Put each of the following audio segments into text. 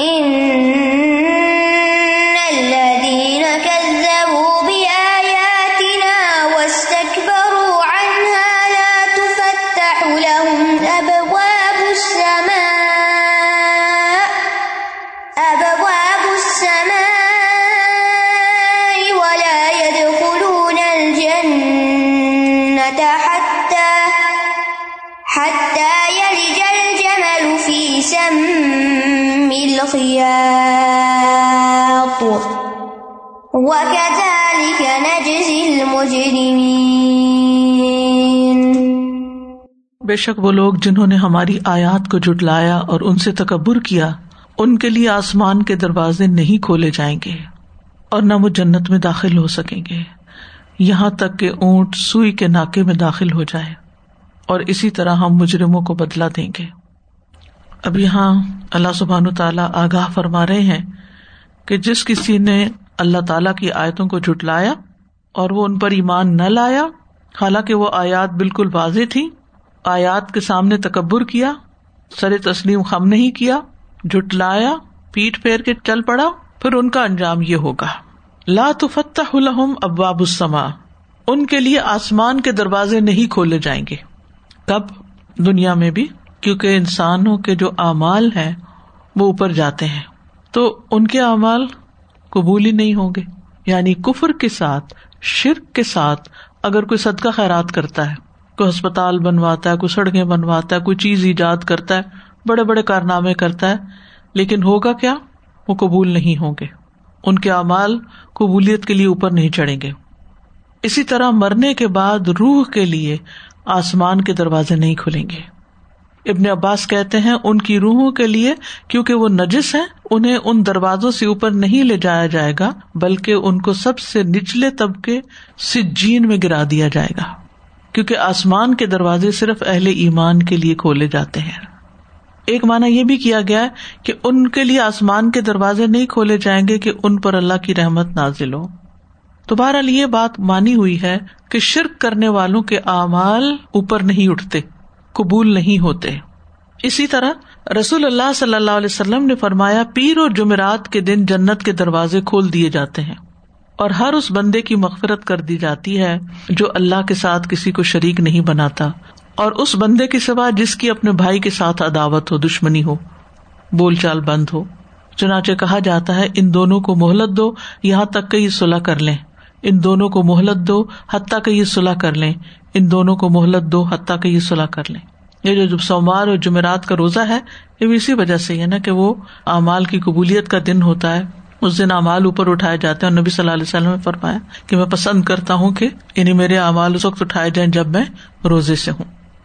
ان المجرمين بے شک وہ لوگ جنہوں نے ہماری آیات کو جٹلایا اور ان سے تکبر کیا، ان کے لیے آسمان کے دروازے نہیں کھولے جائیں گے اور نہ وہ جنت میں داخل ہو سکیں گے۔ یہاں تک کہ اونٹ سوئی کے ناکے میں داخل ہو جائے اور اسی طرح ہم مجرموں کو بدلا دیں گے۔ اب یہاں اللہ سبحان تعالیٰ آگاہ فرما رہے ہیں کہ جس کسی نے اللہ تعالی کی آیتوں کو جٹلایا اور وہ ان پر ایمان نہ لایا۔ حالانکہ وہ آیات بالکل واضح تھی۔ آیات کے سامنے تکبر کیا۔ سر تسلیم خم نہیں کیا۔ جٹلایا پیٹ پھیر کے چل پڑا۔ پھر ان کا انجام یہ ہوگا۔ لا تفتح لهم ابواب السما ان کے لیے آسمان کے دروازے نہیں کھولے جائیں گے۔ کب؟ دنیا میں بھی۔ کیونکہ انسانوں کے جو اعمال ہیں، وہ اوپر جاتے ہیں۔ تو ان کے اعمال قبول ہی نہیں ہوں گے۔ یعنی کفر کے ساتھ شرک کے ساتھ اگر کوئی صدقہ خیرات کرتا ہے، کوئی اسپتال بنواتا ہے، کوئی سڑکیں بنواتا ہے، کوئی چیز ایجاد کرتا ہے، بڑے بڑے کارنامے کرتا ہے، لیکن ہوگا کیا؟ وہ قبول نہیں ہوں گے۔ ان کے اعمال قبولیت کے لیے اوپر نہیں چڑھیں گے۔ اسی طرح مرنے کے بعد روح کے لیے آسمان کے دروازے نہیں کھلیں گے۔ ابن عباس کہتے ہیں، ان کی روحوں کے لیے کیونکہ وہ نجس ہیں، انہیں ان دروازوں سے اوپر نہیں لے جایا جائے گا، بلکہ ان کو سب سے نچلے طبقے سجین میں گرا دیا جائے گا۔ کیونکہ آسمان کے دروازے صرف اہل ایمان کے لیے کھولے جاتے ہیں۔ ایک مانا یہ بھی کیا گیا ہے کہ ان کے لیے آسمان کے دروازے نہیں کھولے جائیں گے کہ ان پر اللہ کی رحمت نازل ہو۔ تو بہرحال یہ بات مانی ہوئی ہے کہ شرک کرنے والوں کے اعمال اوپر نہیں اٹھتے۔ قبول نہیں ہوتے۔ اسی طرح رسول اللہ صلی اللہ علیہ وسلم نے فرمایا، پیر اور جمعرات کے دن جنت کے دروازے کھول دیے جاتے ہیں اور ہر اس بندے کی مغفرت کر دی جاتی ہے جو اللہ کے ساتھ کسی کو شریک نہیں بناتا اور اس بندے کے سوا جس کی اپنے بھائی کے ساتھ عداوت ہو، دشمنی ہو، بول چال بند ہو۔ چنانچہ کہا جاتا ہے، ان دونوں کو مہلت دو، یہاں تک کہ یہ صلاح کر لیں۔ ان دونوں کو مہلت دو، حتیٰ کہ یہ صلاح کر لیں۔ ان دونوں کو مہلت دو، حتیٰ کہ یہ صلاح کر لیں۔ یہ جو سوموار اور جمعرات کا روزہ ہے، یہ بھی اسی وجہ سے ہے نا کہ وہ اعمال کی قبولیت کا دن ہوتا ہے۔ اس دن اعمال اوپر اٹھائے جاتے ہیں اور نبی صلی اللہ علیہ وسلم نے فرمایا کہ میں پسند کرتا ہوں کہ یعنی میرے اعمال اس وقت اٹھائے جائیں جب میں روزے سے ہوں۔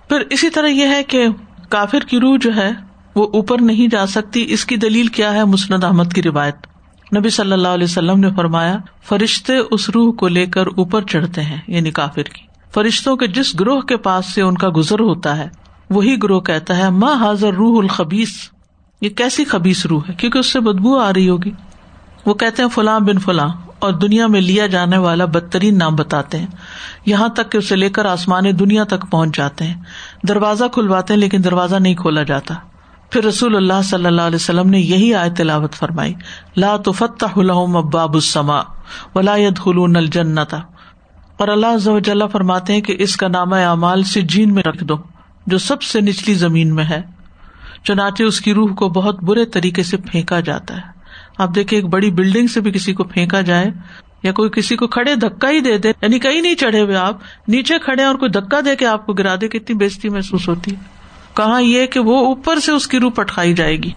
پھر اسی طرح یہ ہے کہ کافر کی روح جو ہے، وہ اوپر نہیں جا سکتی۔ اس کی دلیل کیا ہے؟ مسند احمد کی روایت۔ نبی صلی اللہ علیہ وسلم نے فرمایا، فرشتے اس روح کو لے کر اوپر چڑھتے ہیں یعنی کافر کی۔ فرشتوں کے جس گروہ کے پاس سے ان کا گزر ہوتا ہے، وہی گروہ کہتا ہے ماں حاضر روح الخبیس یہ کیسی خبیس روح ہے؟ کیونکہ اس سے بدبو آ رہی ہوگی۔ وہ کہتے ہیں، فلاں بن فلاں۔ اور دنیا میں لیا جانے والا بدترین نام بتاتے ہیں۔ یہاں تک کہ اسے لے کر آسمان دنیا تک پہنچ جاتے ہیں۔ دروازہ کھلواتے ہیں، لیکن دروازہ نہیں کھولا جاتا۔ پھر رسول اللہ صلی اللہ علیہ وسلم نے یہی آئے تلاوت فرمائی، لا تو فتح اباب السما ولا خلون الجنت اور اللہ فرماتے ہیں کہ اس کا نام اعمال سے جین میں رکھ دو، جو سب سے نچلی زمین میں ہے۔ چنانچہ اس کی روح کو بہت برے طریقے سے پھینکا جاتا ہے۔ آپ دیکھیں، ایک بڑی بلڈنگ سے بھی کسی کو پھینکا جائے، یا کوئی کسی کو کھڑے دھکا ہی دے دے یعنی کہیں نہیں چڑھے ہوئے آپ، نیچے کھڑے اور کوئی دھکا دے کے آپ کو گرا دے، کتنی بےزتی محسوس ہوتی ہے۔ کہاں یہ کہ وہ اوپر سے اس کی روح پٹکائی جائے گی۔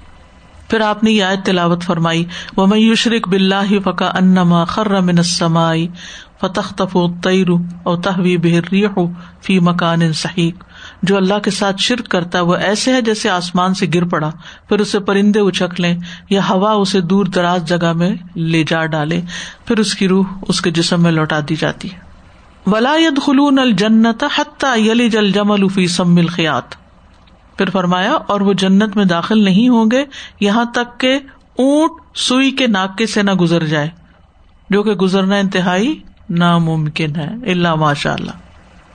پھر آپ نے یہ آیت تلاوت فرمائی وہ میوشرک بلّہ فکا انما خر من السمائی فتح تف تیرو اور تحوی بحر فی مکان صحیح جو اللہ کے ساتھ شرک کرتا ہے، وہ ایسے ہے جیسے آسمان سے گر پڑا، پھر اسے پرندے اچک لیں یا ہوا اسے دور دراز جگہ میں لے جا ڈالے، پھر اس کی روح اس کے جسم میں لوٹا دی جاتی ہے۔ ولاد خلون الجنت حتیٰ یلی جل جمل فی سم الخیات پھر فرمایا، اور وہ جنت میں داخل نہیں ہوں گے، یہاں تک کہ اونٹ سوئی کے ناکے سے نہ گزر جائے، جو کہ گزرنا انتہائی ناممکن ہے اللہ ماشاء اللہ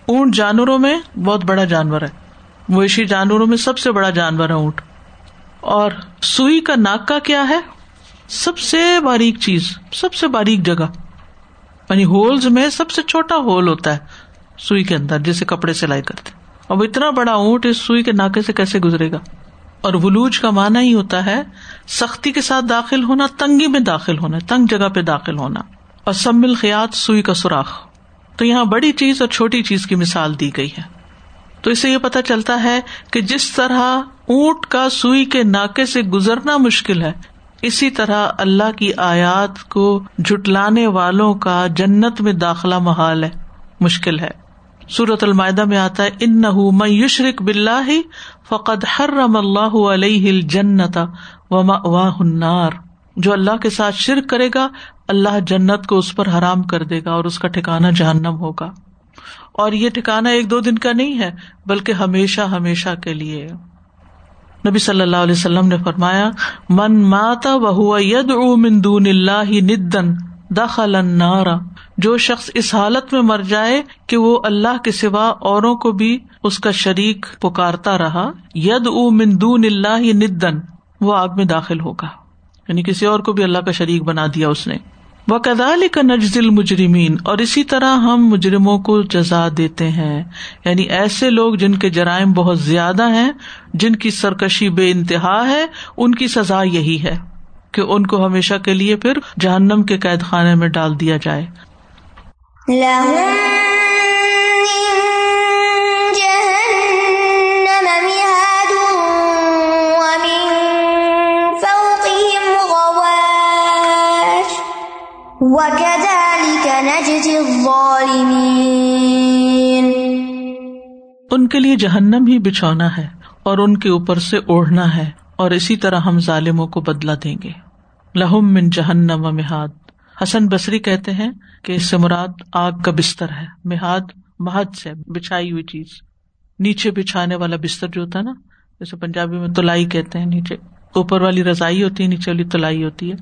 اونٹ جانوروں میں بہت بڑا جانور ہے۔ مویشی جانوروں میں سب سے بڑا جانور ہے اونٹ۔ اور سوئی کا ناکا کیا ہے؟ سب سے باریک چیز، سب سے باریک جگہ۔ یعنی ہولز میں سب سے چھوٹا ہول ہوتا ہے سوئی کے اندر، جسے کپڑے سلائی کرتے اب اتنا بڑا اونٹ اس سوئی کے ناکے سے کیسے گزرے گا؟ اور ولوج کا مانا ہی ہوتا ہے سختی کے ساتھ داخل ہونا، تنگی میں داخل ہونا، تنگ جگہ پہ داخل ہونا۔ اور سمل خیات سوئی کا سوراخ۔ تو یہاں بڑی چیز اور چھوٹی چیز کی مثال دی گئی ہے۔ تو اسے یہ پتا چلتا ہے کہ جس طرح اونٹ کا سوئی کے ناکے سے گزرنا مشکل ہے، اسی طرح اللہ کی آیات کو جٹلانے والوں کا جنت میں داخلہ محال ہے، مشکل ہے۔ سورت المائدہ میں آتا ہے ان نہ یشرق بلّہ فقد حرم اللہ علیہ جنت النار. جو اللہ کے ساتھ شرک کرے گا، اللہ جنت کو اس پر حرام کر دے گا اور اس کا ٹھکانا جہنم ہوگا۔ اور یہ ٹھکانا ایک دو دن کا نہیں ہے، بلکہ ہمیشہ ہمیشہ کے لیے۔ نبی صلی اللہ علیہ وسلم نے فرمایا، من ماتا وہ ید او مندون اللہ ندن دخل النار، جو شخص اس حالت میں مر جائے کہ وہ اللہ کے سوا اوروں کو بھی اس کا شریک پکارتا رہا ید او مندون اللہ ندن، وہ آگ میں داخل ہوگا۔ یعنی کسی اور کو بھی اللہ کا شریک بنا دیا اس نے۔ وہ کدال کا نجزل مجرمین اور اسی طرح ہم مجرموں کو جزا دیتے ہیں۔ یعنی ایسے لوگ جن کے جرائم بہت زیادہ ہیں، جن کی سرکشی بے انتہا ہے، ان کی سزا یہی ہے۔ کہ ان کو ہمیشہ کے لیے پھر جہنم کے قید خانے میں ڈال دیا جائے۔ ان کے لیے جہنم ہی بچھونا ہے اور ان کے اوپر سے اوڑھنا ہے۔ اور اسی طرح ہم ظالموں کو بدلا دیں گے۔ لہم من جہنم و مہاد۔ حسن بصری کہتے ہیں کہ اس سے مراد آگ کا بستر ہے۔ مہاد مہد سے بچھائی ہوئی چیز۔ نیچے بچھانے والا بستر جو ہوتا ہے نا جیسے پنجابی میں تلائی کہتے ہیں، نیچے اوپر والی رضائی ہوتی ہے، نیچے والی تلائی ہوتی ہے۔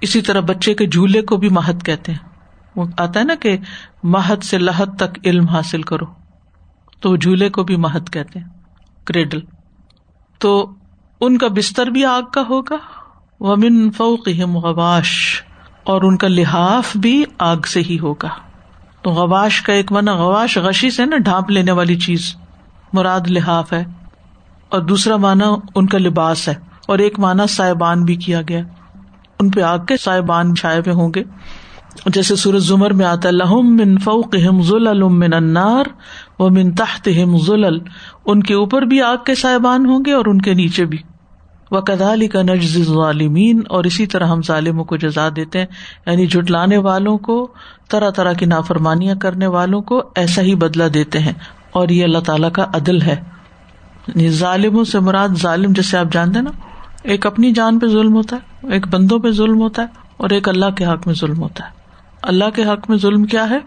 اسی طرح بچے کے جھولے کو بھی مہد کہتے ہیں۔ وہ آتا ہے نا کہ مہد سے لہد تک علم حاصل کرو۔ تو جھولے کو بھی مہد کہتے ہیں۔ کریڈل۔ تو ان کا بستر بھی آگ کا ہوگا۔ ومن فوقہم غواش۔ اور ان کا لحاف بھی آگ سے ہی ہوگا۔ تو غواش کا ایک مانا غواش غشی سے نا ڈھانپ لینے والی چیز۔ مراد لحاف ہے۔ اور دوسرا مانا ان کا لباس ہے۔ اور ایک مانا سائبان بھی کیا گیا۔ ان پہ آگ کے سائبان چھائے ہوئے ہوں گے۔ جیسے سورج زمر میں آتا لہم من فوقہم ظلل من النار و من تحتہم ظلل۔ ان کے اوپر بھی آگ کے سائبان ہوں گے اور ان کے نیچے بھی۔ وہ کدالی کا نجز ظالمین اور اسی طرح ہم ظالموں کو جزا دیتے ہیں یعنی جٹلانے والوں کو، طرح طرح کی نافرمانیاں کرنے والوں کو ایسا ہی بدلا دیتے ہیں، اور یہ اللہ تعالیٰ کا عدل ہے۔ یعنی ظالموں سے مراد ظالم جیسے آپ جانتے نا، ایک اپنی جان پہ ظلم ہوتا ہے، ایک بندوں پہ ظلم ہوتا ہے، اور ایک اللہ کے حق میں ظلم ہوتا ہے۔ اللہ کے حق میں ظلم کیا ہے؟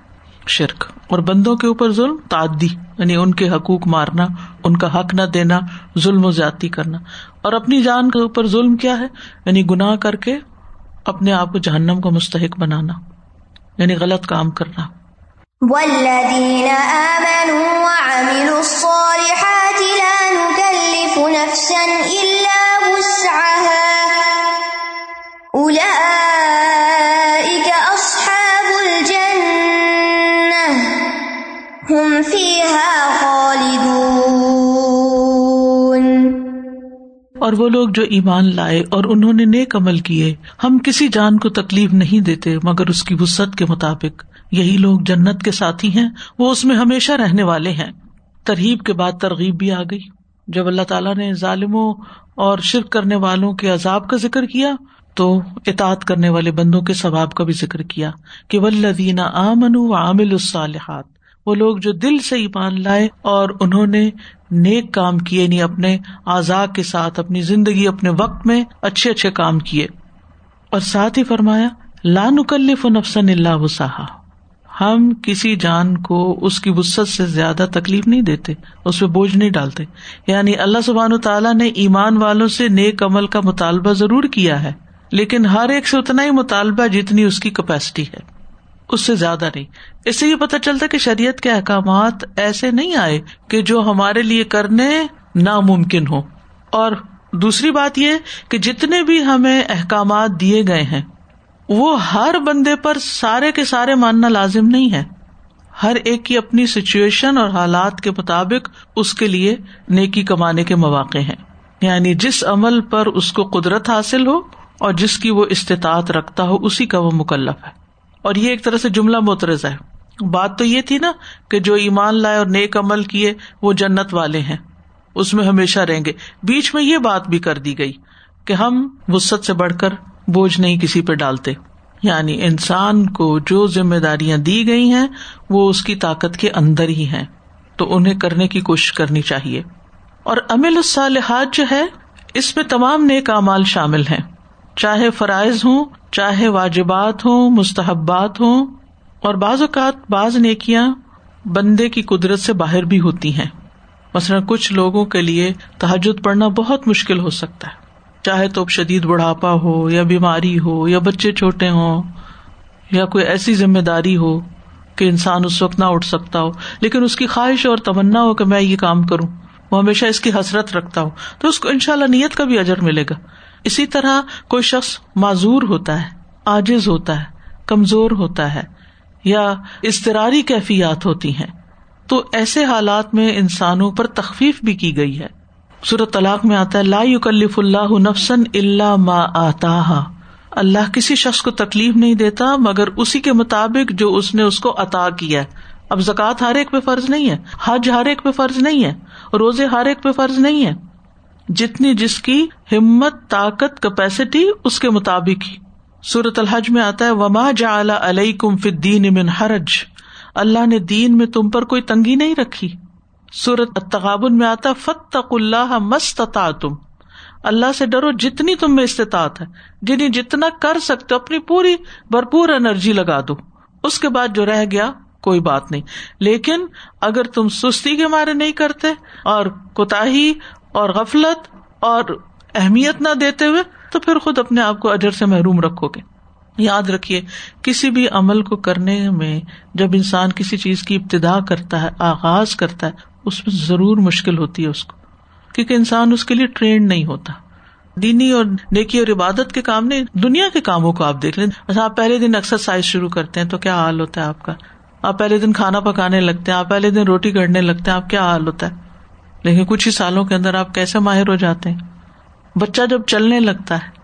شرک اور بندوں کے اوپر ظلم، تعدی یعنی ان کے حقوق مارنا، ان کا حق نہ دینا، ظلم و زیادتی کرنا۔ اور اپنی جان کے اوپر ظلم کیا ہے؟ یعنی گناہ کر کے اپنے آپ کو جہنم کو مستحق بنانا یعنی غلط کام کرنا۔ اور وہ لوگ جو ایمان لائے اور انہوں نے نیک عمل کیے، ہم کسی جان کو تکلیف نہیں دیتے مگر اس کی وسط کے مطابق۔ یہی لوگ جنت کے ساتھی ہیں، وہ اس میں ہمیشہ رہنے والے ہیں۔ ترغیب کے بعد ترغیب بھی آ گئی۔ جب اللہ تعالیٰ نے ظالموں اور شرک کرنے والوں کے عذاب کا ذکر کیا، تو اطاط کرنے والے بندوں کے ثواب کا بھی ذکر کیا کہ ولدین آمن و عامل الصالحات وہ لوگ جو دل سے ایمان لائے اور انہوں نے نیک کام کیے نہیں اپنے آزاد کے ساتھ، اپنی زندگی، اپنے وقت میں اچھے اچھے کام کیے۔ اور ساتھ ہی فرمایا لانکلف نفسن اللہ وسا ہم کسی جان کو اس کی وسط سے زیادہ تکلیف نہیں دیتے، اس پہ بوجھ نہیں ڈالتے۔ یعنی اللہ سبحان تعالیٰ نے ایمان والوں سے نیک عمل کا مطالبہ ضرور کیا ہے، لیکن ہر ایک سے اتنا ہی مطالبہ جتنی اس کی کیپیسٹی ہے۔ اس سے زیادہ نہیں۔ اس سے یہ پتا چلتا کہ شریعت کے احکامات ایسے نہیں آئے کہ جو ہمارے لیے کرنے ناممکن ہو اور دوسری بات یہ کہ جتنے بھی ہمیں احکامات دیے گئے ہیں، وہ ہر بندے پر سارے کے سارے ماننا لازم نہیں ہے۔ ہر ایک کی اپنی سچویشن اور حالات کے مطابق اس کے لیے نیکی کمانے کے مواقع ہیں۔ یعنی جس عمل پر اس کو قدرت حاصل ہو اور جس کی وہ استطاعت رکھتا ہو، اسی کا وہ مکلف ہے۔ اور یہ ایک طرح سے جملہ مترز ہے۔ بات تو یہ تھی نا کہ جو ایمان لائے اور نیک عمل کیے، وہ جنت والے ہیں۔ اس میں ہمیشہ رہیں گے۔ بیچ میں یہ بات بھی کر دی گئی کہ ہم وسط سے بڑھ کر بوجھ نہیں کسی پہ ڈالتے۔ یعنی انسان کو جو ذمہ داریاں دی گئی ہیں، وہ اس کی طاقت کے اندر ہی ہیں۔ تو انہیں کرنے کی کوشش کرنی چاہیے۔ اور امل الصالحات جو ہے، اس میں تمام نیک اعمال شامل ہیں۔ چاہے فرائض ہوں چاہے واجبات ہوں، مستحبات ہوں، اور بعض اوقات بعض نیکیاں بندے کی قدرت سے باہر بھی ہوتی ہیں۔ مثلاً کچھ لوگوں کے لیے تحجد پڑھنا بہت مشکل ہو سکتا ہے۔ چاہے تو شدید بڑھاپا ہو، یا بیماری ہو، یا بچے چھوٹے ہوں، یا کوئی ایسی ذمہ داری ہو کہ انسان اس وقت نہ اٹھ سکتا ہو۔ لیکن اس کی خواہش اور تمنا ہو کہ میں یہ کام کروں۔ وہ ہمیشہ اس کی حسرت رکھتا ہو تو اس کو ان شاء اللہ نیت کا بھی اجر ملے گا۔ اسی طرح کوئی شخص معذور ہوتا ہے آجز ہوتا ہے، کمزور ہوتا ہے یا استراری کیفیات ہوتی ہیں، تو ایسے حالات میں انسانوں پر تخفیف بھی کی گئی ہے۔ صورت طلاق میں آتا ہے، لا یکلف اللہ نفسن اللہ ما آتا اللہ کسی شخص کو تکلیف نہیں دیتا، مگر اسی کے مطابق جو اس نے اس کو عطا کیا ہے۔ اب زکوٰۃ ہر ایک پہ فرض نہیں ہے، حج ہر ایک پہ فرض نہیں ہے، روزے ہر ایک پہ فرض نہیں ہے۔ جتنی جس کی ہمت، طاقت کیپیسٹی اس کے مطابق ہی۔ صورت الحج میں آتا ہے، وما جا علیہ کم فدین امن حرج۔ اللہ نے دین میں تم پر کوئی تنگی نہیں رکھی۔ سورت تغابن میں آتا فتق اللہ مست تم اللہ سے ڈرو جتنی تم میں استطاعت ہے، جنہیں جتنا کر سکتے اپنی پوری بھرپور انرجی لگا دو۔ اس کے بعد جو رہ گیا، کوئی بات نہیں۔ لیکن اگر تم سستی کے مارے نہیں کرتے اور کوتا اور غفلت اور اہمیت نہ دیتے ہوئے تو پھر خود اپنے آپ کو اجر سے محروم رکھو گے۔ یاد رکھیے، کسی بھی عمل کو کرنے میں جب انسان کسی چیز کی ابتدا کرتا ہے، آغاز کرتا ہے، اس میں ضرور مشکل ہوتی ہے اس کو۔ کیونکہ انسان اس کے لیے ٹرینڈ نہیں ہوتا۔ دینی اور نیکی اور عبادت کے کام نہیں، دنیا کے کاموں کو آپ دیکھ لیں۔ اچھا آپ پہلے دن ایکسرسائز شروع کرتے ہیں تو کیا حال ہوتا ہے آپ کا؟ آپ پہلے دن کھانا پکانے لگتے ہیں، آپ پہلے دن روٹی کرنے لگتے ہیں، آپ کیا حال ہوتا ہے؟ لیکن کچھ ہی سالوں کے اندر آپ کیسے ماہر ہو جاتے ہیں؟ بچہ جب چلنے لگتا ہے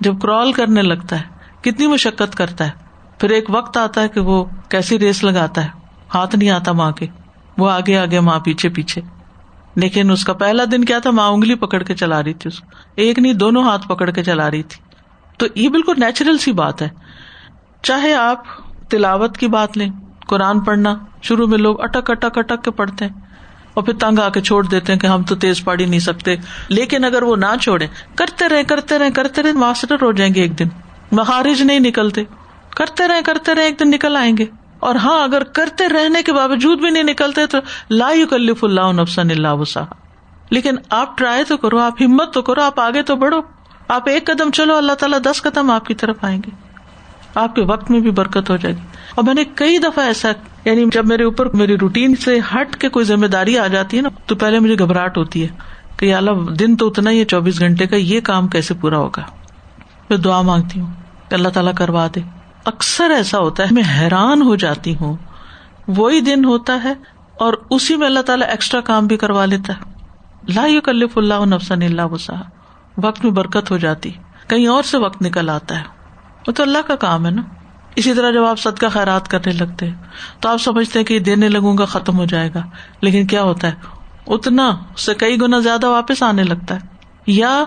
جب کرال کرنے لگتا ہے، کتنی مشقت کرتا ہے۔ پھر ایک وقت آتا ہے کہ وہ کیسی ریس لگاتا ہے۔ ہاتھ نہیں آتا ماں کے، وہ آگے آگے ماں پیچھے پیچھے۔ لیکن اس کا پہلا دن کیا تھا؟ ماں انگلی پکڑ کے چلا رہی تھی اس کو۔ ایک نہیں، دونوں ہاتھ پکڑ کے چلا رہی تھی۔ تو یہ بالکل نیچرل سی بات ہے۔ چاہے آپ تلاوت کی بات لیں، قرآن پڑھنا، شروع میں لوگ اٹک اٹک اٹک کے پڑھتے ہیں۔ اور پھر تنگ آ کے چھوڑ دیتے ہیں کہ ہم تو تیز پڑھ ہی نہیں سکتے۔ لیکن اگر وہ نہ چھوڑے کرتے رہے کرتے رہے کرتے رہے ماسٹر ہو جائیں گے ایک دن۔ مخارج نہیں نکلتے۔ کرتے رہے کرتے رہے ایک دن نکل آئیں گے۔ اور ہاں اگر کرتے رہنے کے باوجود بھی نہیں نکلتے تو لا کلف اللہ نفسن اللہ وسا لیکن آپ ٹرائی تو کرو، آپ ہمت تو کرو، آپ آگے تو بڑھو۔ آپ ایک قدم چلو، اللہ تعالیٰ دس قدم آپ کی طرف آئیں گے۔ آپ کے وقت میں بھی برکت ہو جائے گی۔ اور میں نے کئی دفعہ ایسا یعنی جب میرے اوپر میری روٹین سے ہٹ کے کوئی ذمہ داری آ جاتی ہے نا، تو پہلے مجھے گھبراہٹ ہوتی ہے کہ اللہ، دن تو اتنا ہی ہے، چوبیس گھنٹے کا یہ کام کیسے پورا ہوگا؟ میں دعا مانگتی ہوں، کہ اللہ تعالیٰ کروا دے۔ اکثر ایسا ہوتا ہے، میں حیران ہو جاتی ہوں۔ وہی دن ہوتا ہے اور اسی میں اللہ تعالیٰ ایکسٹرا کام بھی کروا لیتا ہے۔ لا کلف اللہ نفسن اللہ وسا وقت میں برکت ہو جاتی، کہیں اور سے وقت نکل آتا ہے۔ وہ تو اللہ کا کام ہے نا۔ اسی طرح جب آپ سد کا خیرات کرنے لگتے ہیں، تو آپ سمجھتے ہیں کہ دینے لگوں گا، ختم ہو جائے گا۔ لیکن کیا ہوتا ہے؟ اتنا اس سے کئی گنا زیادہ واپس آنے لگتا ہے۔ یا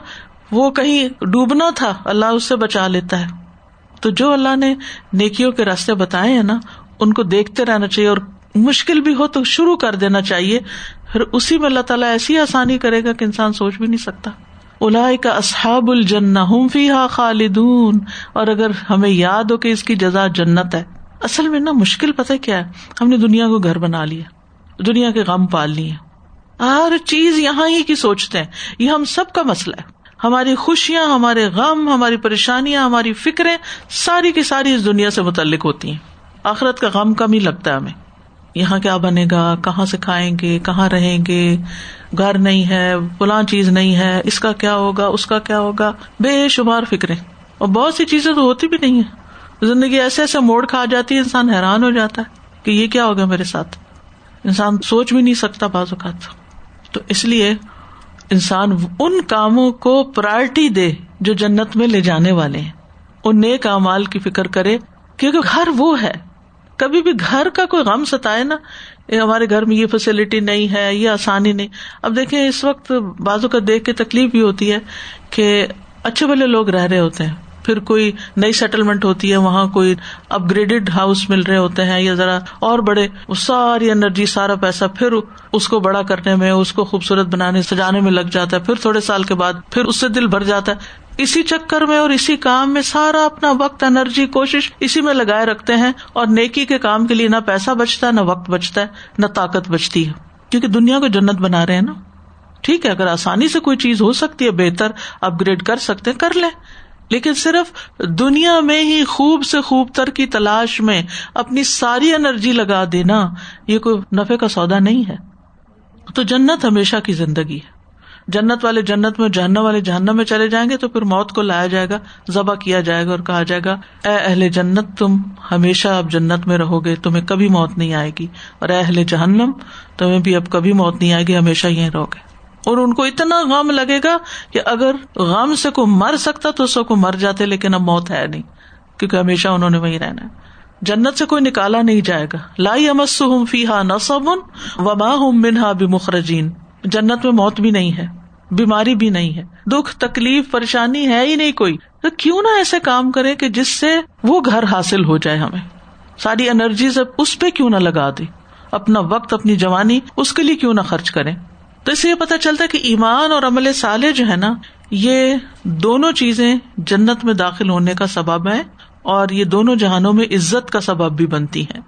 وہ کہیں ڈوبنا تھا، اللہ اس سے بچا لیتا ہے۔ تو جو اللہ نے نیکیوں کے راستے بتائے ہیں نا، ان کو دیکھتے رہنا چاہیے اور مشکل بھی ہو تو شروع کر دینا چاہیے۔ پھر اسی میں اللہ تعالیٰ ایسی آسانی کرے گا کہ انسان سوچ بھی نہیں سکتا۔ الا کا اصحاب الجن ہوں فی ہا خالدون۔ اور اگر ہمیں یاد ہو کہ اس کی جزا جنت ہے، اصل میں نا مشکل پتہ کیا ہے؟ ہم نے دنیا کو گھر بنا لیا، دنیا کے غم پال لیے۔ ہر چیز یہاں ہی کی سوچتے ہیں، یہ ہم سب کا مسئلہ ہے۔ ہماری خوشیاں، ہمارے غم، ہماری پریشانیاں، ہماری فکریں ساری کی ساری اس دنیا سے متعلق ہوتی ہیں۔ آخرت کا غم کم ہی لگتا ہے ہمیں۔ یہاں کیا بنے گا؟ کہاں سے کھائیں گے؟ کہاں رہیں گے؟ گھر نہیں ہے فلاں چیز نہیں ہے، اس کا کیا ہوگا؟ اس کا کیا ہوگا؟ بے شمار فکرے اور بہت سی چیزیں تو ہوتی بھی نہیں ہے زندگی ایسے ایسے موڑ کھا جاتی ہے، انسان حیران ہو جاتا ہے کہ یہ کیا ہوگا میرے ساتھ؟ انسان سوچ بھی نہیں سکتا بعض اوقات۔ تو اس لیے انسان ان کاموں کو پرائرٹی دے جو جنت میں لے جانے والے ہیں۔ ان نیک امال کی فکر کرے، کیونکہ گھر وہ ہے کبھی بھی گھر کا کوئی غم ستائے نا ہمارے گھر میں یہ فیسلٹی نہیں ہے، یہ آسانی نہیں۔ اب دیکھیں، اس وقت بازو کا دیکھ کے تکلیف بھی ہوتی ہے کہ اچھے بھلے لوگ رہ رہے ہوتے ہیں۔ پھر کوئی نئی سیٹلمنٹ ہوتی ہے، وہاں کوئی اپ گریڈیڈ ہاؤس مل رہے ہوتے ہیں یا ذرا اور بڑے ساری انرجی سارا پیسہ پھر اس کو بڑا کرنے میں، اس کو خوبصورت بنانے، سجانے میں لگ جاتا ہے۔ پھر تھوڑے سال کے بعد، پھر اس سے دل بھر جاتا ہے۔ اسی چکر میں اور اسی کام میں سارا اپنا وقت، انرجی، کوشش اسی میں لگائے رکھتے ہیں اور نیکی کے کام کے لیے نہ پیسہ بچتا ہے نہ وقت بچتا ہے، نہ طاقت بچتی ہے۔ کیونکہ دنیا کو جنت بنا رہے ہیں نا۔ ٹھیک ہے، اگر آسانی سے کوئی چیز ہو سکتی ہے، بہتر اپ گریڈ کر سکتے کر لیں۔ لیکن صرف دنیا میں ہی خوب سے خوب تر کی تلاش میں اپنی ساری انرجی لگا دینا، یہ کوئی نفے کا سودا نہیں ہے۔ تو جنت ہمیشہ کی زندگی ہے۔ جنت والے جنت میں، جہنم والے جہنم میں چلے جائیں گے تو پھر موت کو لایا جائے گا، ذبح کیا جائے گا اور کہا جائے گا، اے اہل جنت، تم ہمیشہ اب جنت میں رہو گے، تمہیں کبھی موت نہیں آئے گی۔ اور اے اہل جہنم، تمہیں بھی اب کبھی موت نہیں آئے گی، ہمیشہ یہیں رہو گے۔ اور ان کو اتنا غم لگے گا کہ اگر غم سے کوئی مر سکتا تو اس کو مر جاتے، لیکن اب موت ہے نہیں، کیونکہ ہمیشہ انہوں نے وہی رہنا ہے۔ جنت سے کوئی نکالا نہیں جائے گا۔ لائی امس ہوں فی ہا نصب و ماں ہوں منہا بھی مخرجین جنت میں موت بھی نہیں ہے، بیماری بھی نہیں ہے۔ دکھ، تکلیف، پریشانی ہے ہی نہیں کوئی۔ تو کیوں نہ ایسے کام کرے کہ جس سے وہ گھر حاصل ہو جائے ہمیں۔ ساری انرجیز اس پہ کیوں نہ لگا دے۔ اپنا وقت، اپنی جوانی اس کے لیے کیوں نہ خرچ کرے۔ تو اس یہ پتا چلتا ہے کہ ایمان اور عمل سالے جو ہے نا، یہ دونوں چیزیں جنت میں داخل ہونے کا سبب ہے اور یہ دونوں جہانوں میں عزت کا سبب بھی بنتی ہیں۔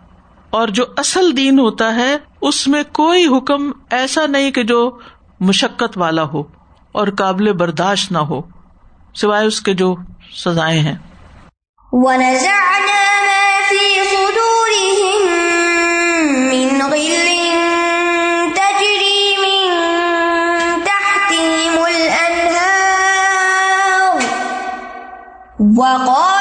اور جو اصل دین ہوتا ہے، اس میں کوئی حکم ایسا نہیں کہ جو مشقت والا ہو اور قابل برداشت نہ ہو، سوائے اس کے جو سزائیں ہیں۔ وقالوا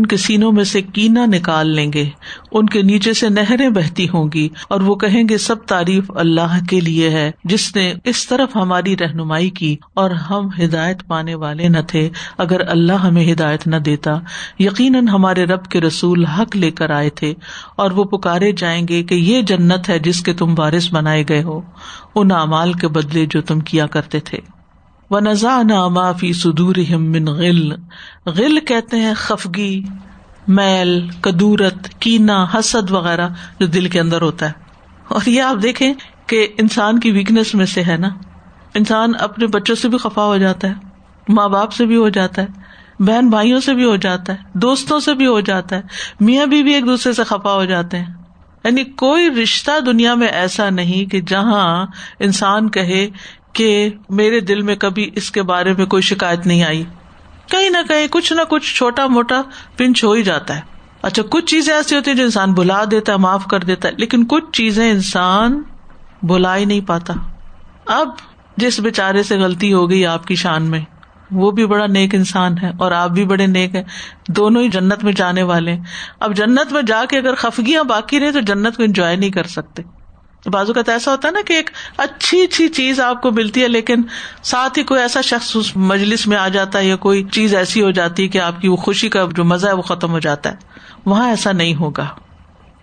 ان کے سینوں میں سے کینا نکال لیں گے۔ ان کے نیچے سے نہریں بہتی ہوں گی اور وہ کہیں گے، سب تعریف اللہ کے لیے ہے، جس نے اس طرف ہماری رہنمائی کی اور ہم ہدایت پانے والے نہ تھے۔ اگر اللہ ہمیں ہدایت نہ دیتا، یقیناً ہمارے رب کے رسول حق لے کر آئے تھے اور وہ پکارے جائیں گے کہ یہ جنت ہے جس کے تم بارش بنائے گئے ہو۔ ان اعمال کے بدلے جو تم کیا کرتے تھے۔ و نزا ناما فی سدور من غل۔ غل کہتے ہیں خفگی میل کدورت کینا حسد وغیرہ جو دل کے اندر ہوتا ہے۔ اور یہ آپ دیکھیں کہ انسان کی ویکنیس میں سے ہے نا۔ انسان اپنے بچوں سے بھی خفا ہو جاتا ہے ماں باپ سے بھی ہو جاتا ہے بہن بھائیوں سے بھی ہو جاتا ہے دوستوں سے بھی ہو جاتا ہے۔ میاں بھی, بھی ایک دوسرے سے خفا ہو جاتے ہیں۔ یعنی کوئی رشتہ دنیا میں ایسا نہیں کہ جہاں انسان کہے کہ میرے دل میں کبھی اس کے بارے میں کوئی شکایت نہیں آئی۔ کہیں نہ کہیں کچھ نہ کچھ چھوٹا موٹا پنچ ہو ہی جاتا ہے۔ اچھا کچھ چیزیں ایسی ہوتی ہیں جو انسان بلا دیتا ہے، معاف کر دیتا ہے، لیکن کچھ چیزیں انسان بلا ہی نہیں پاتا۔ اب جس بےچارے سے غلطی ہو گئی آپ کی شان میں، وہ بھی بڑا نیک انسان ہے اور آپ بھی بڑے نیک ہیں۔ دونوں ہی جنت میں جانے والے ہیں۔ اب جنت میں جا کے اگر خفگیاں باقی رہے تو جنت کو انجوائے نہیں کر سکتے۔ بازو کا تو ایسا ہوتا ہے نا کہ ایک اچھی اچھی چیز آپ کو ملتی ہے، لیکن ساتھ ہی کوئی ایسا شخص اس مجلس میں آ جاتا ہے یا کوئی چیز ایسی ہو جاتی ہے کہ آپ کی وہ خوشی کا جو مزہ ہے وہ ختم ہو جاتا ہے۔ وہاں ایسا نہیں ہوگا۔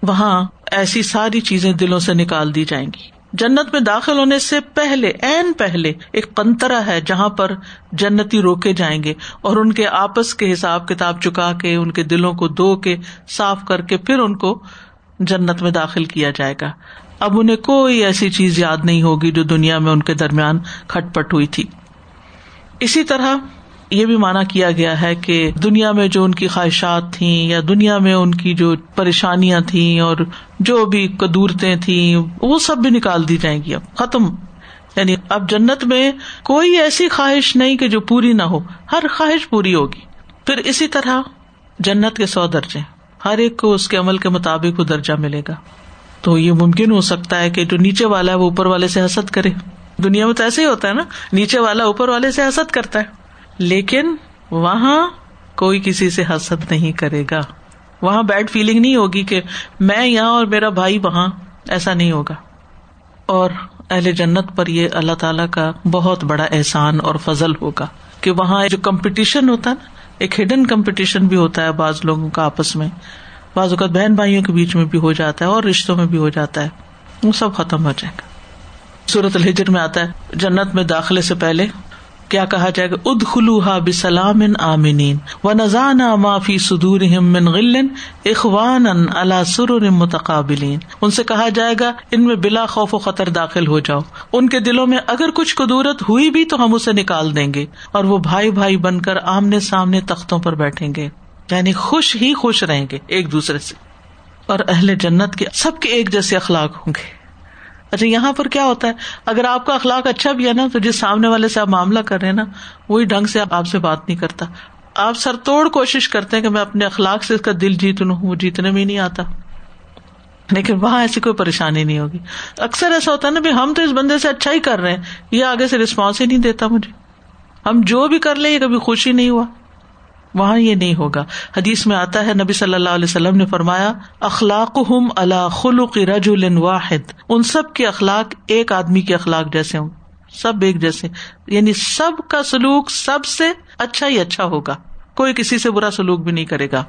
وہاں ایسی ساری چیزیں دلوں سے نکال دی جائیں گی۔ جنت میں داخل ہونے سے پہلے این پہلے، ایک پنترا ہے جہاں پر جنتی روکے جائیں گے اور ان کے آپس کے حساب کتاب چکا کے، ان کے دلوں کو دھو کے، صاف کر کے پھر ان کو جنت میں داخل کیا جائے گا۔ اب انہیں کوئی ایسی چیز یاد نہیں ہوگی جو دنیا میں ان کے درمیان کھٹ پٹ ہوئی تھی۔ اسی طرح یہ بھی مانا کیا گیا ہے کہ دنیا میں جو ان کی خواہشات تھیں یا دنیا میں ان کی جو پریشانیاں تھیں اور جو بھی قدورتیں تھیں، وہ سب بھی نکال دی جائیں گی اب، ختم۔ یعنی اب جنت میں کوئی ایسی خواہش نہیں کہ جو پوری نہ ہو، ہر خواہش پوری ہوگی۔ پھر اسی طرح جنت کے سو درجے، ہر ایک کو اس کے عمل کے مطابق وہ درجہ ملے گا۔ تو یہ ممکن ہو سکتا ہے کہ جو نیچے والا ہے وہ اوپر والے سے حسد کرے۔ دنیا میں تو ایسے ہی ہوتا ہے نا، نیچے والا اوپر والے سے حسد کرتا ہے۔ لیکن وہاں کوئی کسی سے حسد نہیں کرے گا۔ وہاں بیڈ فیلنگ نہیں ہوگی کہ میں یہاں اور میرا بھائی وہاں، ایسا نہیں ہوگا۔ اور اہل جنت پر یہ اللہ تعالی کا بہت بڑا احسان اور فضل ہوگا کہ وہاں جو کمپٹیشن ہوتا ہے نا، ایک ہڈن کمپٹیشن بھی ہوتا ہے بعض لوگوں کا آپس میں۔ بعض اوقات بہن بھائیوں کے بیچ میں بھی ہو جاتا ہے اور رشتوں میں بھی ہو جاتا ہے۔ وہ سب ختم ہو جائے گا۔ صورت الحجر میں آتا ہے، جنت میں داخلے سے پہلے کیا کہا جائے گا؟ اد خلوحا بسلام آمنین۔ و نزانا معافی سدور اخوان اللہ سر متقابلین۔ ان سے کہا جائے گا، ان میں بلا خوف و خطر داخل ہو جاؤ۔ ان کے دلوں میں اگر کچھ قدورت ہوئی بھی تو ہم اسے نکال دیں گے اور وہ بھائی بھائی بن کر آمنے سامنے تختوں پر بیٹھیں گے۔ یعنی خوش ہی خوش رہیں گے ایک دوسرے سے۔ اور اہل جنت کے سب کے ایک جیسے اخلاق ہوں گے۔ اچھا یہاں پر کیا ہوتا ہے؟ اگر آپ کا اخلاق اچھا بھی ہے نا، تو جس سامنے والے سے آپ معاملہ کر رہے ہیں نا، وہی ڈھنگ سے آپ سے بات نہیں کرتا۔ آپ سر توڑ کوشش کرتے ہیں کہ میں اپنے اخلاق سے اس کا دل جیت لوں، وہ جیتنے میں نہیں آتا۔ لیکن وہاں ایسی کوئی پریشانی نہیں ہوگی۔ اکثر ایسا ہوتا ہے نا بھی ہم تو اس بندے سے اچھا ہی کر رہے ہیں، یہ آگے سے رسپانس ہی نہیں دیتا مجھے۔ ہم جو بھی کر لیں، یہ کبھی خوشی نہیں ہوا۔ وہاں یہ نہیں ہوگا۔ حدیث میں آتا ہے، نبی صلی اللہ علیہ وسلم نے فرمایا اخلاق ہم اللہ خلق رج واحد۔ ان سب کے اخلاق ایک آدمی کے اخلاق جیسے ہوں۔ سب ایک جیسے۔ یعنی سب کا سلوک سب سے اچھا ہی اچھا ہوگا۔ کوئی کسی سے برا سلوک بھی نہیں کرے گا۔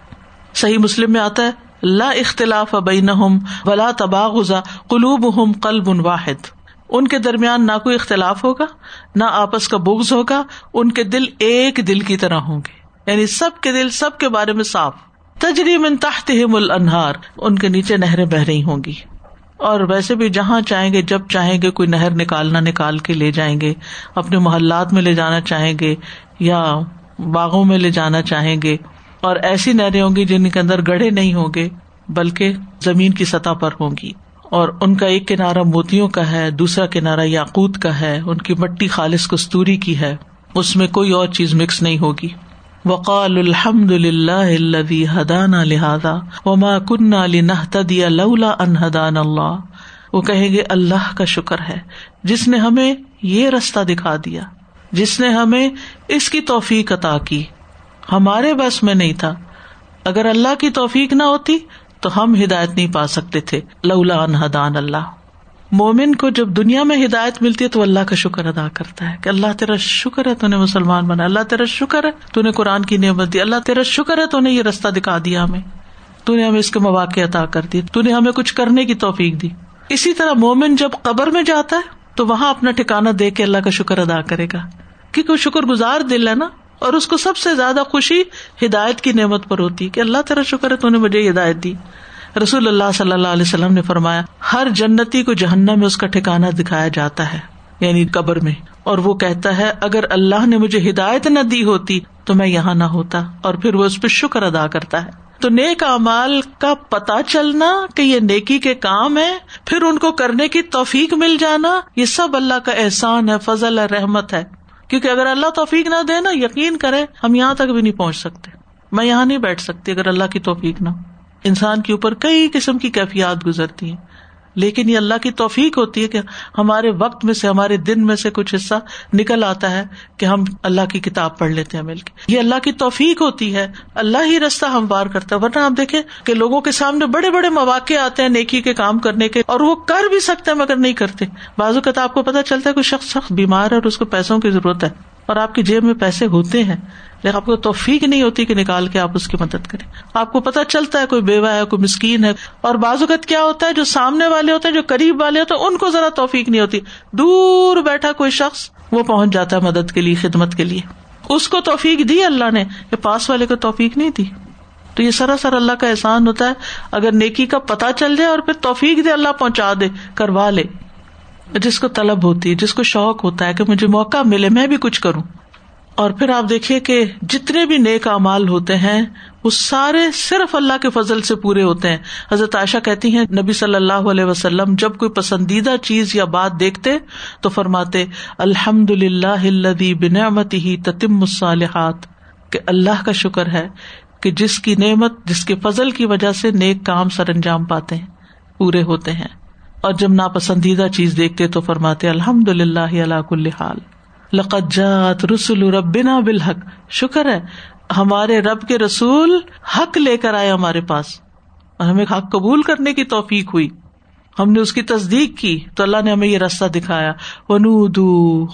صحیح مسلم میں آتا ہے، لا اختلاف بین ولا تباغا قلوب ہم قلب ان واحد۔ ان کے درمیان نہ کوئی اختلاف ہوگا، نہ آپس کا بغض ہوگا، ان کے دل ایک دل کی طرح ہوں گے۔ یعنی سب کے دل، سب کے بارے میں صاف۔ تجریم ان تحت مل انہار ان کے نیچے نہریں بہ رہی ہوں گی۔ اور ویسے بھی جہاں چاہیں گے، جب چاہیں گے کوئی نہر نکالنا نکال کے لے جائیں گے، اپنے محلات میں لے جانا چاہیں گے یا باغوں میں لے جانا چاہیں گے، اور ایسی نہریں ہوں گی جن کے اندر گڑھے نہیں ہوں گے، بلکہ زمین کی سطح پر ہوں گی۔ اور ان کا ایک کنارا موتیوں کا ہے، دوسرا کنارا یاقوت کا ہے، ان کی مٹی خالص کستوری کی ہے۔ اس میں کوئی اور چیز مکس نہیں ہوگی۔ وقال الحمد للہ ہدان لہذا وما کن لنهتدي لولا ان هدانا اللہ وہ کہیں گے، اللہ کا شکر ہے۔ جس نے ہمیں یہ رستہ دکھا دیا، جس نے ہمیں اس کی توفیق عطا کی۔ ہمارے بس میں نہیں تھا۔ اگر اللہ کی توفیق نہ ہوتی تو ہم ہدایت نہیں پا سکتے تھے۔ لولا ان ہدان اللہ مومن کو جب دنیا میں ہدایت ملتی ہے تو اللہ کا شکر ادا کرتا ہے کہ اللہ تیرا شکر ہے تو نے مسلمان بنا۔ اللہ تیرا شکر ہے، تو نے قرآن کی نعمت دی۔ اللہ تیرا شکر ہے تو نے یہ رستہ دکھا دیا ہمیں۔ تو نے ہمیں اس کے مواقع عطا کر دی۔ تو نے ہمیں کچھ کرنے کی توفیق دی۔ اسی طرح مومن جب قبر میں جاتا ہے تو وہاں اپنا ٹھکانا دے کے اللہ کا شکر ادا کرے گا۔ کیونکہ وہ شکر گزار دل ہے نا، اور اس کو سب سے زیادہ خوشی ہدایت کی نعمت پر ہوتی ہے کہ اللہ تیرا شکر ہے تو نے مجھے ہدایت دی۔ رسول اللہ صلی اللہ علیہ وسلم نے فرمایا، ہر جنتی کو جہنم میں اس کا ٹھکانا دکھایا جاتا ہے یعنی قبر میں۔ اور وہ کہتا ہے، اگر اللہ نے مجھے ہدایت نہ دی ہوتی، تو میں یہاں نہ ہوتا، اور پھر وہ اس پہ شکر ادا کرتا ہے۔ تو نیک امال کا پتا چلنا کہ یہ نیکی کے کام ہے پھر ان کو کرنے کی توفیق مل جانا، یہ سب اللہ کا احسان ہے، فضل ہے، رحمت ہے۔ کیونکہ اگر اللہ توفیق نہ دے نا، یقین کرے ہم یہاں تک بھی نہیں پہنچ سکتے۔ میں یہاں نہیں بیٹھ سکتی اگر اللہ کی توفیق نہ انسان کے اوپر کئی قسم کی کیفیات گزرتی ہیں۔ لیکن یہ اللہ کی توفیق ہوتی ہے کہ ہمارے وقت میں سے، ہمارے دن میں سے کچھ حصہ نکل آتا ہے کہ ہم اللہ کی کتاب پڑھ لیتے ہیں مل کے۔ یہ اللہ کی توفیق ہوتی ہے، اللہ ہی رستہ ہم وار کرتا ہے۔ ورنہ آپ دیکھیں کہ لوگوں کے سامنے بڑے بڑے مواقع آتے ہیں نیکی کے کام کرنے کے، اور وہ کر بھی سکتے ہیں مگر نہیں کرتے۔ بازو کا تو آپ کو پتا چلتا ہے کوئی شخص سخت بیمار ہے اور اس کو پیسوں کی ضرورت ہے۔ اور آپ کی جیب میں پیسے ہوتے ہیں، لیکن آپ کو توفیق نہیں ہوتی کہ نکال کے آپ اس کی مدد کریں۔ آپ کو پتا چلتا ہے کوئی بیوہ ہے، کوئی مسکین ہے، اور بعض اوقات کیا ہوتا ہے، جو سامنے والے ہوتے ہیں، جو قریب والے ہوتے ہیں، ان کو ذرا توفیق نہیں ہوتی۔ دور بیٹھا کوئی شخص، وہ پہنچ جاتا ہے مدد کے لیے، خدمت کے لیے۔ اس کو توفیق دی اللہ نے پاس والے کو توفیق نہیں دی۔ تو یہ سراسر اللہ کا احسان ہوتا ہے۔ اگر نیکی کا پتا چل جائے اور پھر توفیق دے، اللہ پہنچا دے، کروا لے۔ جس کو طلب ہوتی ہے، جس کو شوق ہوتا ہے کہ مجھے موقع ملے، میں بھی کچھ کروں۔ اور پھر آپ دیکھیے کہ جتنے بھی نیک امال ہوتے ہیں، وہ سارے صرف اللہ کے فضل سے پورے ہوتے ہیں۔ حضرت عائشہ کہتی ہیں، نبی صلی اللہ علیہ وسلم جب کوئی پسندیدہ چیز یا بات دیکھتے تو فرماتے الحمد للہ بنعمت ہی تتم الصالحات کہ اللہ کا شکر ہے کہ جس کی نعمت، جس کے فضل کی وجہ سے نیک کام سر انجام پاتے ہیں، پورے ہوتے ہیں۔ اور جب ناپسندیدہ چیز دیکھتے تو فرماتے الحمد للہ اللہ کل حال۔ لقت رسول ربنا بالحق۔ شکر ہے، ہمارے رب کے رسول حق لے کر آئے ہمارے پاس۔ اور ہمیں حق قبول کرنے کی توفیق ہوئی۔ ہم نے اس کی تصدیق کی تو اللہ نے ہمیں یہ رستہ دکھایا۔ ونو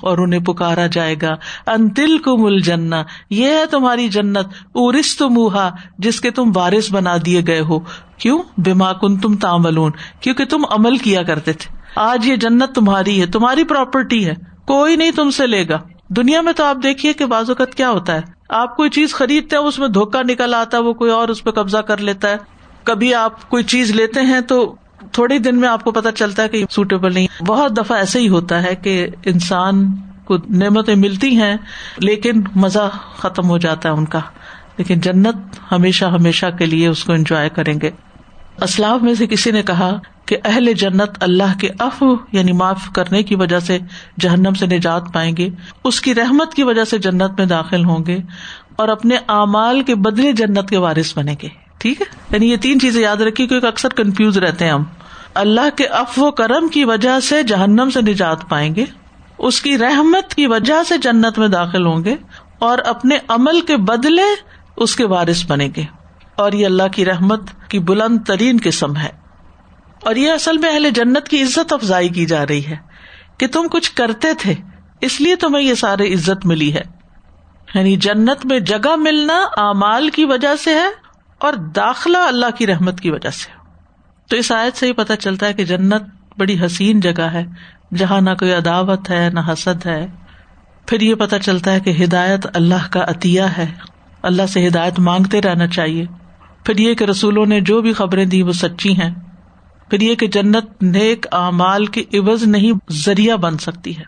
اور انہیں پکارا جائے گا۔ ان دل کو مل جنا یہ ہے تمہاری جنت۔ ارس منہا جس کے تم وارث بنا دیے گئے ہو۔ کیوں؟ بیما کن تم تاملون کیونکہ تم عمل کیا کرتے تھے۔ آج یہ جنت تمہاری ہے، تمہاری پراپرٹی ہے۔ کوئی نہیں تم سے لے گا۔ دنیا میں تو آپ دیکھیے کہ بازوقت کیا ہوتا ہے۔ آپ کوئی چیز خریدتے ہیں، اس میں دھوکا نکل آتا ہے، وہ کوئی اور اس پہ قبضہ کر لیتا ہے۔ کبھی آپ کوئی چیز لیتے ہیں تو تھوڑے دن میں آپ کو پتا چلتا ہے کہ سوٹیبل نہیں بہت دفعہ ایسے ہی ہوتا ہے کہ انسان کو نعمتیں ملتی ہیں، لیکن مزہ ختم ہو جاتا ہے ان کا۔ لیکن جنت ہمیشہ ہمیشہ کے لیے اس کو انجوائے کریں گے۔ اسلاف میں سے کسی نے کہا کہ اہل جنت اللہ کے اف یعنی معاف کرنے کی وجہ سے جہنم سے نجات پائیں گے۔ اس کی رحمت کی وجہ سے جنت میں داخل ہوں گے اور اپنے اعمال کے بدلے جنت کے وارث بنے گے۔ ٹھیک ہے؟ یعنی یہ تین چیزیں یاد رکھی کیونکہ اکثر کنفیوز رہتے ہیں ہم۔ اللہ کے اف و کرم کی وجہ سے جہنم سے نجات پائیں گے، اس کی رحمت کی وجہ سے جنت میں داخل ہوں گے، اور اپنے عمل کے بدلے اس کے وارث بنے گے۔ اور یہ اللہ کی رحمت کی بلند ترین قسم ہے۔ اور یہ اصل میں اہل جنت کی عزت افزائی کی جا رہی ہے کہ تم کچھ کرتے تھے، اس لیے تمہیں یہ سارے عزت ملی ہے۔ یعنی جنت میں جگہ ملنا اعمال کی وجہ سے ہے اور داخلہ اللہ کی رحمت کی وجہ سے۔ تو اس آیت سے ہی پتا چلتا ہے کہ جنت بڑی حسین جگہ ہے، جہاں نہ کوئی عداوت ہے، نہ حسد ہے۔ پھر یہ پتا چلتا ہے کہ ہدایت اللہ کا عطیہ ہے۔ اللہ سے ہدایت مانگتے رہنا چاہیے۔ پھر یہ کہ رسولوں نے جو بھی خبریں دی وہ سچی ہیں۔ پھر یہ کہ جنت نیک اعمال کے عوض نہیں، ذریعہ بن سکتی ہے۔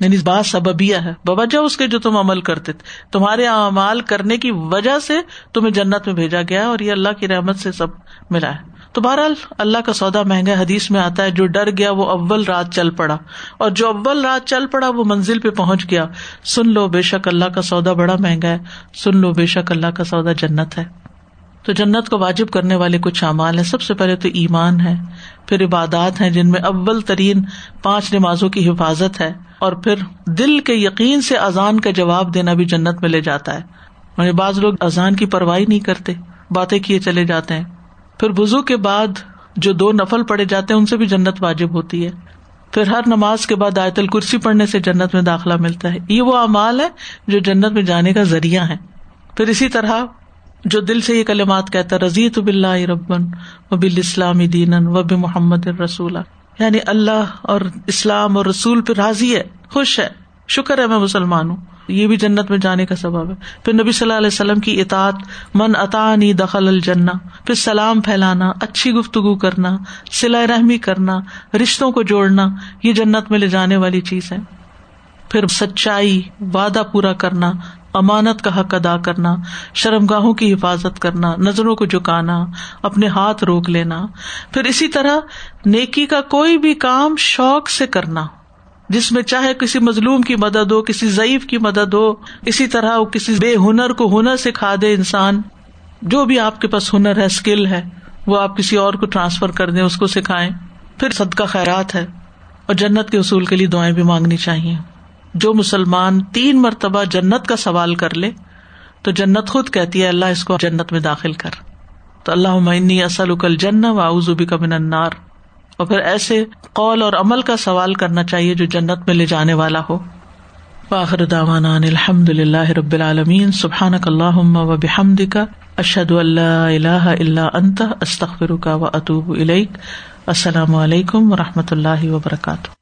یعنی بات سببیا ہے۔ بوجہ اس کے جو تم عمل کرتے تھے۔ تمہارے اعمال کرنے کی وجہ سے تمہیں جنت میں بھیجا گیا اور یہ اللہ کی رحمت سے سب ملا ہے۔ تو بہرحال اللہ کا سودا مہنگا حدیث میں آتا ہے، جو ڈر گیا وہ اول رات چل پڑا۔ اور جو اول رات چل پڑا، وہ منزل پہ پہنچ گیا۔ سن لو بے شک اللہ کا سودا بڑا مہنگا ہے۔ سن لو بے شک اللہ کا سودا جنت ہے۔ تو جنت کو واجب کرنے والے کچھ اعمال ہیں۔ سب سے پہلے تو ایمان ہے۔ پھر عبادات ہیں جن میں اول ترین پانچ نمازوں کی حفاظت ہے۔ اور پھر دل کے یقین سے اذان کا جواب دینا بھی جنت میں لے جاتا ہے۔ بعض لوگ اذان کی پرواہی نہیں کرتے۔ باتیں کیے چلے جاتے ہیں۔ پھر وزو کے بعد جو دو نفل پڑے جاتے ہیں، ان سے بھی جنت واجب ہوتی ہے۔ پھر ہر نماز کے بعد آیت الکرسی پڑھنے سے جنت میں داخلہ ملتا ہے۔ یہ وہ امال ہے جو جنت میں جانے کا ذریعہ ہے پھر اسی طرح جو دل سے یہ کلمات کہتا رضی تو بلّہ ربن و بال اسلام دین و بے محمد رسول یعنی اللہ اور اسلام اور رسول پہ راضی ہے، خوش ہے، شکر ہے، میں مسلمان ہوں۔ یہ بھی جنت میں جانے کا سبب ہے۔ پھر نبی صلی اللہ علیہ وسلم کی اطاط من اطانی دخل الجنا پھر سلام پھیلانا، اچھی گفتگو کرنا سلا رحمی کرنا، رشتوں کو جوڑنا، یہ جنت میں لے جانے والی چیز ہے۔ پھر سچائی، وعدہ پورا کرنا، امانت کا حق ادا کرنا شرم گاہوں کی حفاظت کرنا، نظروں کو جکانا اپنے ہاتھ روک لینا۔ پھر اسی طرح نیکی کا کوئی بھی کام شوق سے کرنا۔ جس میں چاہے کسی مظلوم کی مدد ہو، کسی ضعیف کی مدد ہو، اسی طرح وہ کسی بے ہنر کو ہنر سکھا دے انسان۔ جو بھی آپ کے پاس ہنر ہے اسکل ہے، وہ آپ کسی اور کو ٹرانسفر کر دیں، اس کو سکھائیں۔ پھر صدقہ خیرات ہے۔ اور جنت کے اصول کے لیے دعائیں بھی مانگنی چاہیے۔ جو مسلمان تین مرتبہ جنت کا سوال کر لے، تو جنت خود کہتی ہے، اللہ اس کو جنت میں داخل کر۔ تو اللہ عمنی اصل اکل جن واؤزبی کا من انار اور پھر ایسے قول اور عمل کا سوال کرنا چاہیے جو جنت میں لے جانے والا ہو۔ واخر داوانا الحمد للہ رب العالمین۔ سبحان اللہ و بحمد کا اشد اللہ اللہ اللہ انت استخر کا و اطوب السلام علیکم و رحمۃ اللہ وبرکاتہ۔